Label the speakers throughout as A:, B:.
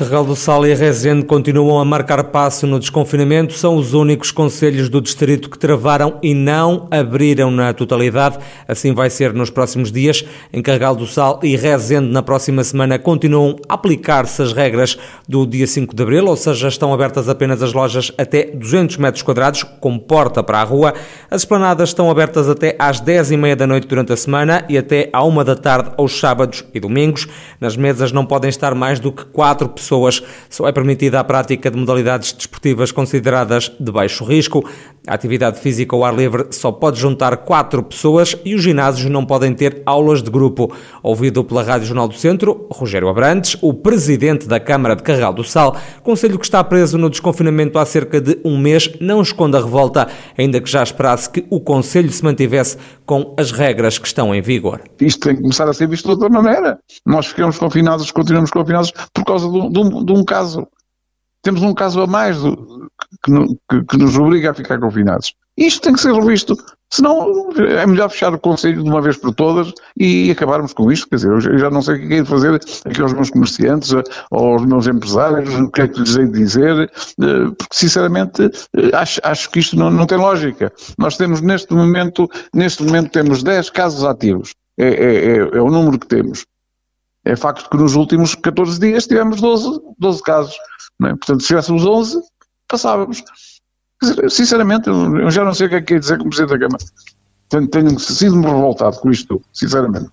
A: Carregal do Sal e Rezende continuam a marcar passo no desconfinamento. São os únicos conselhos do distrito que travaram e não abriram na totalidade. Assim vai ser nos próximos dias. Em Carregal do Sal e Rezende, na próxima semana, continuam a aplicar-se as regras do dia 5 de abril, ou seja, estão abertas apenas as lojas até 200 metros quadrados, com porta para a rua. As esplanadas estão abertas até às 10 e meia da noite durante a semana e até à uma da tarde aos sábados e domingos. Nas mesas não podem estar mais do que quatro pessoas pessoas. Só é permitida a prática de modalidades desportivas consideradas de baixo risco. A atividade física ao ar livre só pode juntar quatro pessoas e os ginásios não podem ter aulas de grupo. Ouvido pela Rádio Jornal do Centro, Rogério Abrantes, o presidente da Câmara de Carregal do Sal, conselho que está preso no desconfinamento há cerca de um mês, não esconde a revolta, ainda que já esperasse que o conselho se mantivesse com as regras que estão em vigor.
B: Isto tem que começar a ser visto de outra maneira. Nós ficamos confinados, continuamos confinados por causa de um, de um caso. Temos um caso a mais do, que, que, que, nos obriga a ficar confinados. Isto tem que ser revisto. Senão é melhor fechar o Conselho de uma vez por todas e acabarmos com isto. Quer dizer, eu já não sei o que é de fazer aqui aos meus comerciantes, aos meus empresários, o que é que lhes hei de dizer, eh, porque sinceramente eh, acho, acho que isto não, não tem lógica. Nós temos neste momento, neste momento temos 10 casos ativos. É, é, é, é o número que temos. É facto que nos últimos 14 dias tivemos 12, 12 casos. É? Portanto, se tivéssemos 11, passávamos. Dizer, sinceramente, eu já não sei o que é que quer dizer como Presidente da Câmara. Tenho, tenho sido-me revoltado com isto, sinceramente.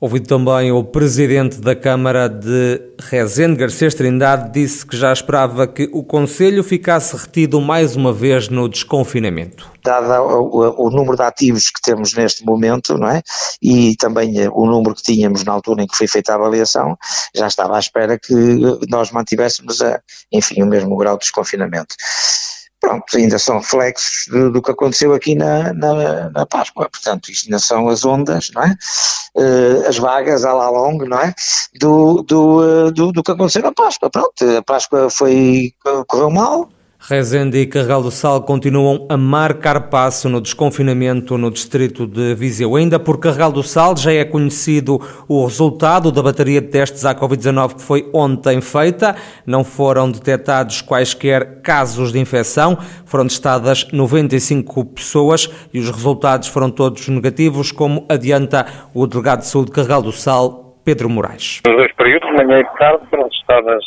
A: Ouvido também o presidente da Câmara de Rezende, Garcês Trindade, disse que já esperava que o Conselho ficasse retido mais uma vez no desconfinamento.
C: Dado o, o, número de ativos que temos neste momento, não é? E também eh, o número que tínhamos na altura em que foi feita a avaliação, já estava à espera que nós mantivéssemos, a, enfim, o mesmo grau de desconfinamento pronto, ainda são reflexos do, do que aconteceu aqui na, na, na, Páscoa. Portanto, isto ainda são as ondas, não é? Uh, as vagas à la longue, não é? Do, do, uh, do, do, que aconteceu na Páscoa. Pronto, a Páscoa foi, correu mal,
A: Rezende e Carregal do Sal continuam a marcar passo no desconfinamento no distrito de Viseu. Ainda por Carregal do Sal já é conhecido o resultado da bateria de testes à Covid-19 que foi ontem feita. Não foram detectados quaisquer casos de infecção. Foram testadas 95 pessoas e os resultados foram todos negativos, como adianta o delegado de saúde de Carregal do Sal, Pedro Moraes.
D: Nos dois períodos, manhã e tarde, foram testadas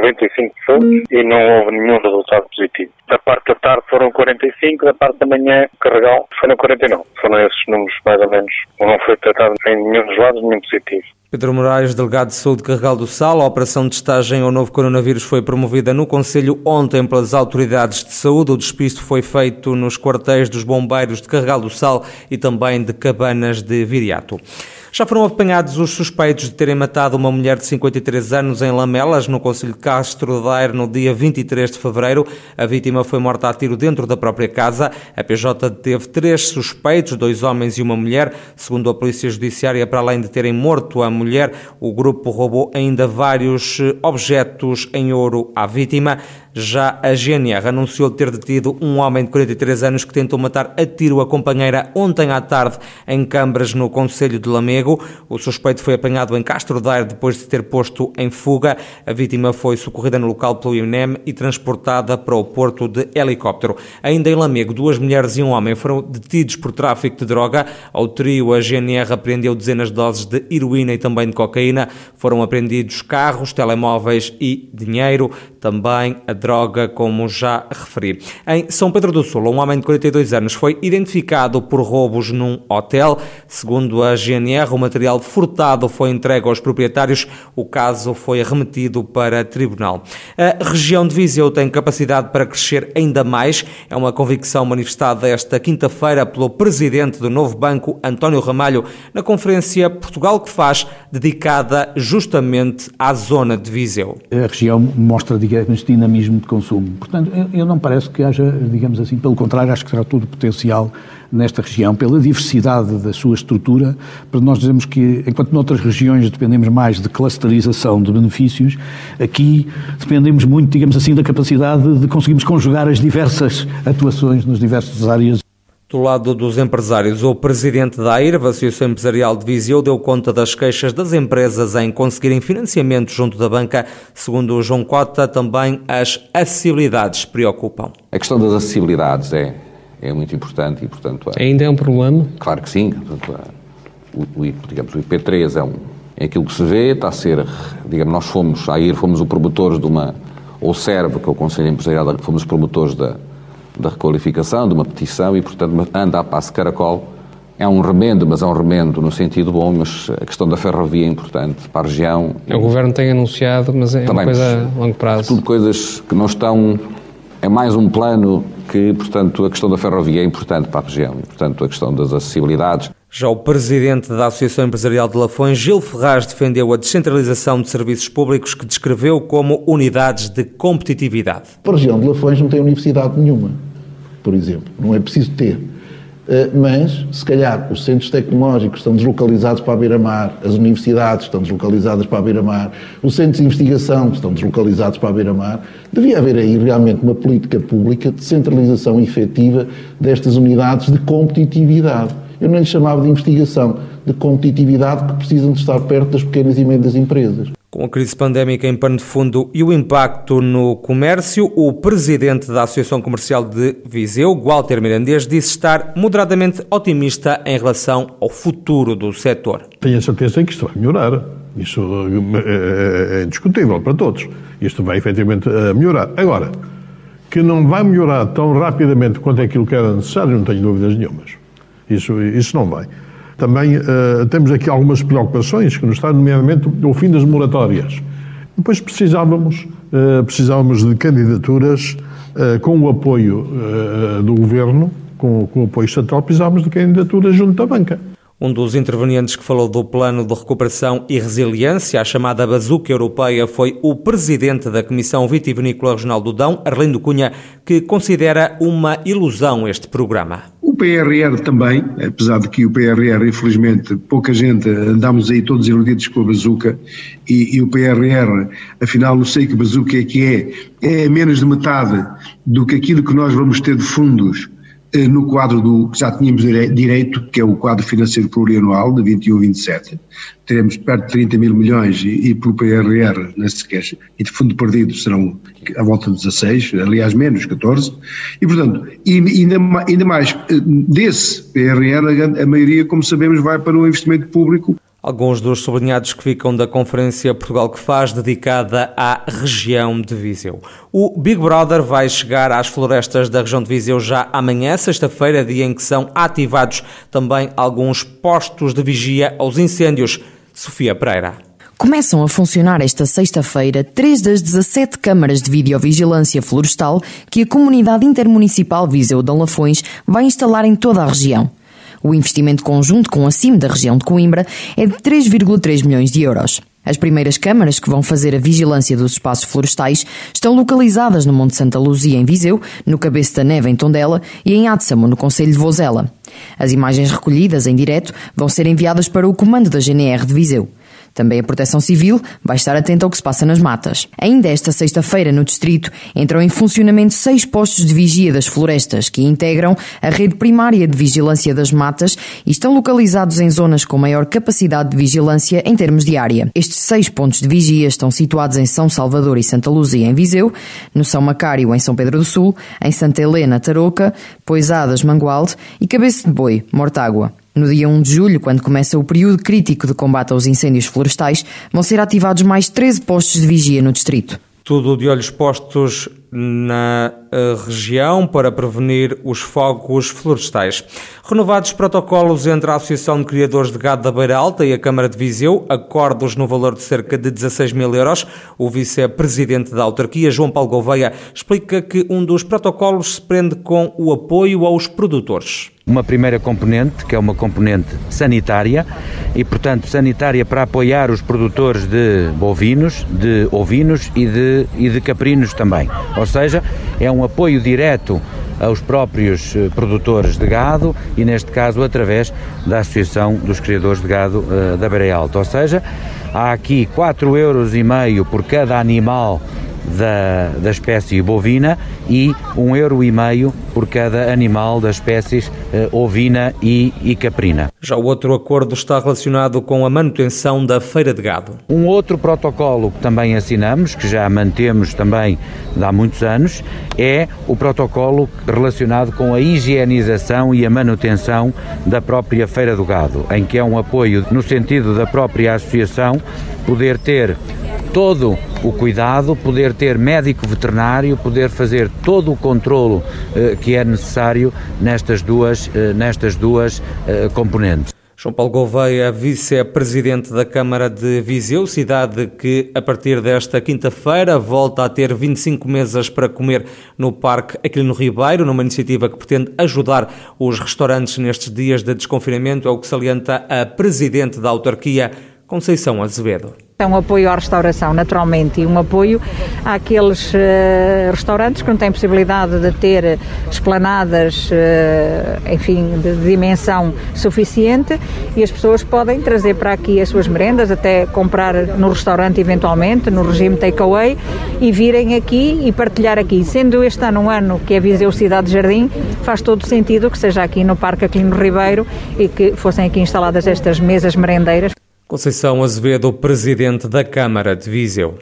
D: 95 pessoas e não houve nenhum resultado positivo. Da parte da tarde foram 45, da parte da manhã, carregal, foram 49. Foram esses números, mais ou menos. Não foi tratado em nenhum dos lados, nenhum positivo.
A: Pedro Moraes, delegado de saúde de Carregal do Sal, a operação de testagem ao novo coronavírus foi promovida no Conselho ontem pelas autoridades de saúde. O despisto foi feito nos quartéis dos bombeiros de Carregal do Sal e também de Cabanas de Viriato. Já foram apanhados os suspeitos de terem matado uma mulher de 53 anos em Lamelas, no Conselho de Castro Daire, no dia 23 de fevereiro. A vítima foi morta a tiro dentro da própria casa. A PJ deteve três suspeitos, dois homens e uma mulher. Segundo a Polícia Judiciária, para além de terem morto a mulher, o grupo roubou ainda vários objetos em ouro à vítima. Já a GNR anunciou ter detido um homem de 43 anos que tentou matar a tiro a companheira ontem à tarde em Cambras, no Conselho de Lamego. O suspeito foi apanhado em Castro Daire depois de ter posto em fuga. A vítima foi socorrida no local pelo INEM e transportada para o porto de helicóptero. Ainda em Lamego, duas mulheres e um homem foram detidos por tráfico de droga. Ao trio, a GNR apreendeu dezenas de doses de heroína e também de cocaína. Foram apreendidos carros, telemóveis e dinheiro. Também a droga, como já referi. Em São Pedro do Sul, um homem de 42 anos foi identificado por roubos num hotel. Segundo a GNR, o material furtado foi entregue aos proprietários. O caso foi remetido para tribunal. A região de Viseu tem capacidade para crescer ainda mais. É uma convicção manifestada esta quinta-feira pelo presidente do novo banco, António Ramalho, na conferência Portugal que faz, dedicada justamente à zona de Viseu.
E: A região mostra, digamos, dinamismo de consumo. Portanto, eu, eu não parece que haja, digamos assim, pelo contrário, acho que será todo o potencial nesta região, pela diversidade da sua estrutura, para nós dizemos que, enquanto noutras regiões dependemos mais de clusterização de benefícios, aqui dependemos muito, digamos assim, da capacidade de conseguirmos conjugar as diversas atuações nas diversas áreas
A: Do lado dos empresários, o presidente da AIRV, Associação Empresarial de Viseu, deu conta das queixas das empresas em conseguirem financiamento junto da banca. Segundo o João Cota, também as acessibilidades preocupam.
F: A questão das acessibilidades é, é muito importante e, portanto...
G: É, Ainda é um problema?
F: Claro que sim. Portanto, o, o, digamos, o IP3 é, um, é aquilo que se vê, está a ser... Digamos, nós fomos, a AIRV, fomos o promotores de uma... Ou SERV, que é o Conselho Empresarial, fomos os promotores da da requalificação, de uma petição e, portanto, anda a passo caracol. É um remendo, mas é um remendo no sentido bom, mas a questão da ferrovia é importante para a região.
G: O Governo tem anunciado, mas é Também, uma coisa a longo prazo.
F: Tudo coisas que não estão... É mais um plano que, portanto, a questão da ferrovia é importante para a região e, portanto, a questão das acessibilidades.
A: Já o presidente da Associação Empresarial de Lafões, Gil Ferraz, defendeu a descentralização de serviços públicos que descreveu como unidades de competitividade.
H: A região de Lafões não tem universidade nenhuma por exemplo. Não é preciso ter. Eh, mas, se calhar, os centros tecnológicos estão deslocalizados para a beira-mar, as universidades estão deslocalizadas para a beira-mar, os centros de investigação estão deslocalizados para a beira-mar. Devia haver aí realmente uma política pública de centralização efetiva destas unidades de competitividade. Eu não lhe chamava de investigação, de competitividade que precisam de estar perto das pequenas e médias empresas.
A: Com a crise pandémica em pano de fundo e o impacto no comércio, o presidente da Associação Comercial de Viseu, Walter Mirandês, disse estar moderadamente otimista em relação ao futuro do setor.
I: Tenho a certeza que isto vai melhorar. Isso é, é, é indiscutível para todos. Isto vai efetivamente eh, melhorar. Agora, que não vai melhorar tão rapidamente quanto aquilo que era necessário, não tenho dúvidas nenhumas. Isso, isso não vai. Também uh, temos aqui algumas preocupações que nos está, nomeadamente, o fim das moratórias. Depois precisávamos, uh, precisávamos de candidaturas uh, com o apoio do Governo, com, com o apoio estatal, precisávamos de candidaturas junto da banca.
A: Um dos intervenientes que falou do plano de recuperação e resiliência, a chamada bazuca europeia, foi o presidente da Comissão Vitivinícola Regional do Dão, Arlindo Cunha, que considera uma ilusão este programa.
J: PRR também, apesar de que o PRR, infelizmente, pouca gente, andamos aí todos iludidos com a bazuca, e, e o PRR, afinal, não sei que bazuca é que é, é menos de metade do que aquilo que nós vamos ter de fundos no quadro do que já tínhamos direito, que é o quadro financeiro plurianual de 21-27, teremos perto de 30 mil milhões e, e pelo PRR, nesse queixa, e de fundo perdido serão à volta de 16, aliás menos, 14, e portanto, ainda, ainda mais, eh, desse PRR, a, a maioria, como sabemos, vai para o investimento público
A: alguns dos sublinhados que ficam da Conferência Portugal que faz, dedicada à região de Viseu. O Big Brother vai chegar às florestas da região de Viseu já amanhã, sexta-feira, dia em que são ativados também alguns postos de vigia aos incêndios. Sofia Pereira.
K: Começam a funcionar esta sexta-feira três das 17 câmaras de videovigilância florestal que a Comunidade Intermunicipal Viseu de Lafões vai instalar em toda a região. O investimento conjunto com a CIM da região de Coimbra é de 3,3 milhões de euros. As primeiras câmaras que vão fazer a vigilância dos espaços florestais estão localizadas no Monte Santa Luzia, em Viseu, no Cabeço da Neve, em Tondela, e em Atsamo, no Conselho de Vozela. As imagens recolhidas em direto vão ser enviadas para o comando da GNR de Viseu. Também a Proteção Civil vai estar atenta ao que se passa nas matas. Ainda esta sexta-feira, no Distrito, entram em funcionamento seis postos de vigia das florestas, que integram a rede primária de vigilância das matas e estão localizados em zonas com maior capacidade de vigilância em termos de área. Estes seis pontos de vigia estão situados em São Salvador e Santa Luzia, em Viseu, no São Macário, em São Pedro do Sul, em Santa Helena, Tarouca, Poisadas, Mangualde e Cabeça de Boi, Mortágua. No dia 1 de julho, quando começa o período crítico de combate aos incêndios florestais, vão ser ativados mais 13 postos de vigia no distrito.
A: Tudo de olhos postos na eh, região para prevenir os fogos florestais. Renovados protocolos entre a Associação de Criadores de Gado da Beira Alta e a Câmara de Viseu, acordos no valor de cerca de 16 mil euros. O vice-presidente da autarquia, João Paulo Gouveia, explica que um dos protocolos se prende com o apoio aos produtores.
L: Uma primeira componente, que é uma componente sanitária, e portanto sanitária para apoiar os produtores de bovinos, de ovinos e de, e de caprinos também. Ou seja, é um apoio direto aos próprios eh, produtores de gado e, neste caso, através da Associação dos Criadores de Gado uh, da Beira Alta. Ou seja, há aqui 4,5 euros por cada animal da, da espécie bovina e um euro e meio por cada animal das espécies eh, ovina e, e caprina.
A: Já o outro acordo está relacionado com a manutenção da feira de gado.
L: Um outro protocolo que também assinamos, que já mantemos também há muitos anos, é o protocolo relacionado com a higienização e a manutenção da própria feira do gado, em que é um apoio no sentido da própria associação poder ter todo o cuidado, poder ter médico veterinário, poder fazer todo o controlo eh, que é necessário nestas duas, eh, nestas duas eh, componentes.
A: João Paulo Gouveia, vice-presidente da Câmara de Viseu, cidade que, a partir desta quinta-feira, volta a ter 25 mesas para comer no Parque Aquilino Ribeiro, numa iniciativa que pretende ajudar os restaurantes nestes dias de desconfinamento, é o que salienta a presidente da autarquia, Conceição Azevedo.
M: É um apoio à restauração, naturalmente, e um apoio àqueles uh, restaurantes que não têm possibilidade de ter esplanadas, uh, enfim, de dimensão suficiente e as pessoas podem trazer para aqui as suas merendas, até comprar no restaurante eventualmente, no regime takeaway, e virem aqui e partilhar aqui. Sendo este ano um ano que é Viseu Cidade Jardim, faz todo sentido que seja aqui no Parque Aquilino Ribeiro e que fossem aqui instaladas estas mesas merendeiras.
A: Conceição Azevedo, presidente da Câmara de Viseu.